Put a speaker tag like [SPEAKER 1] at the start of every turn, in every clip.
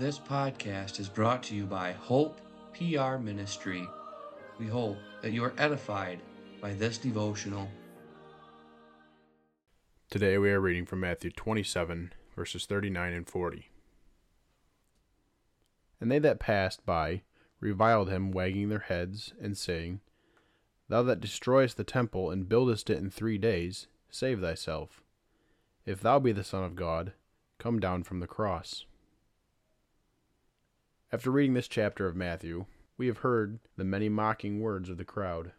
[SPEAKER 1] This podcast is brought to you by Hope PR Ministry. We hope that you are edified by this devotional.
[SPEAKER 2] Today we are reading from Matthew 27, verses 39 and 40. And they that passed by reviled him, wagging their heads, and saying, Thou that destroyest the temple and buildest it in three days, save thyself. If thou be the Son of God, come down from the cross. After reading this chapter of Matthew, we have heard the many mocking words of the crowd.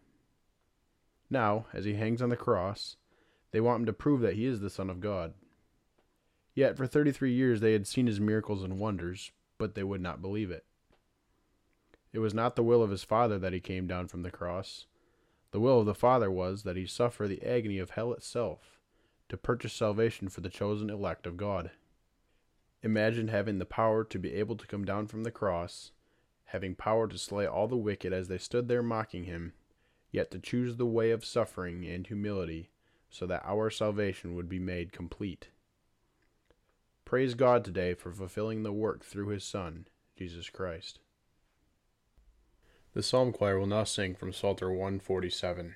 [SPEAKER 2] Now, as he hangs on the cross, they want him to prove that he is the Son of God. Yet for thirty three years they had seen his miracles and wonders, but they would not believe it. It was not the will of his Father that he came down from the cross. The will of the Father was that he suffer the agony of hell itself, to purchase salvation for the chosen elect of God. Imagine having the power to be able to come down from the cross, having power to slay all the wicked as they stood there mocking him, yet to choose the way of suffering and humility so that our salvation would be made complete. Praise God today for fulfilling the work through his Son, Jesus Christ. The psalm choir will now sing from Psalter 147.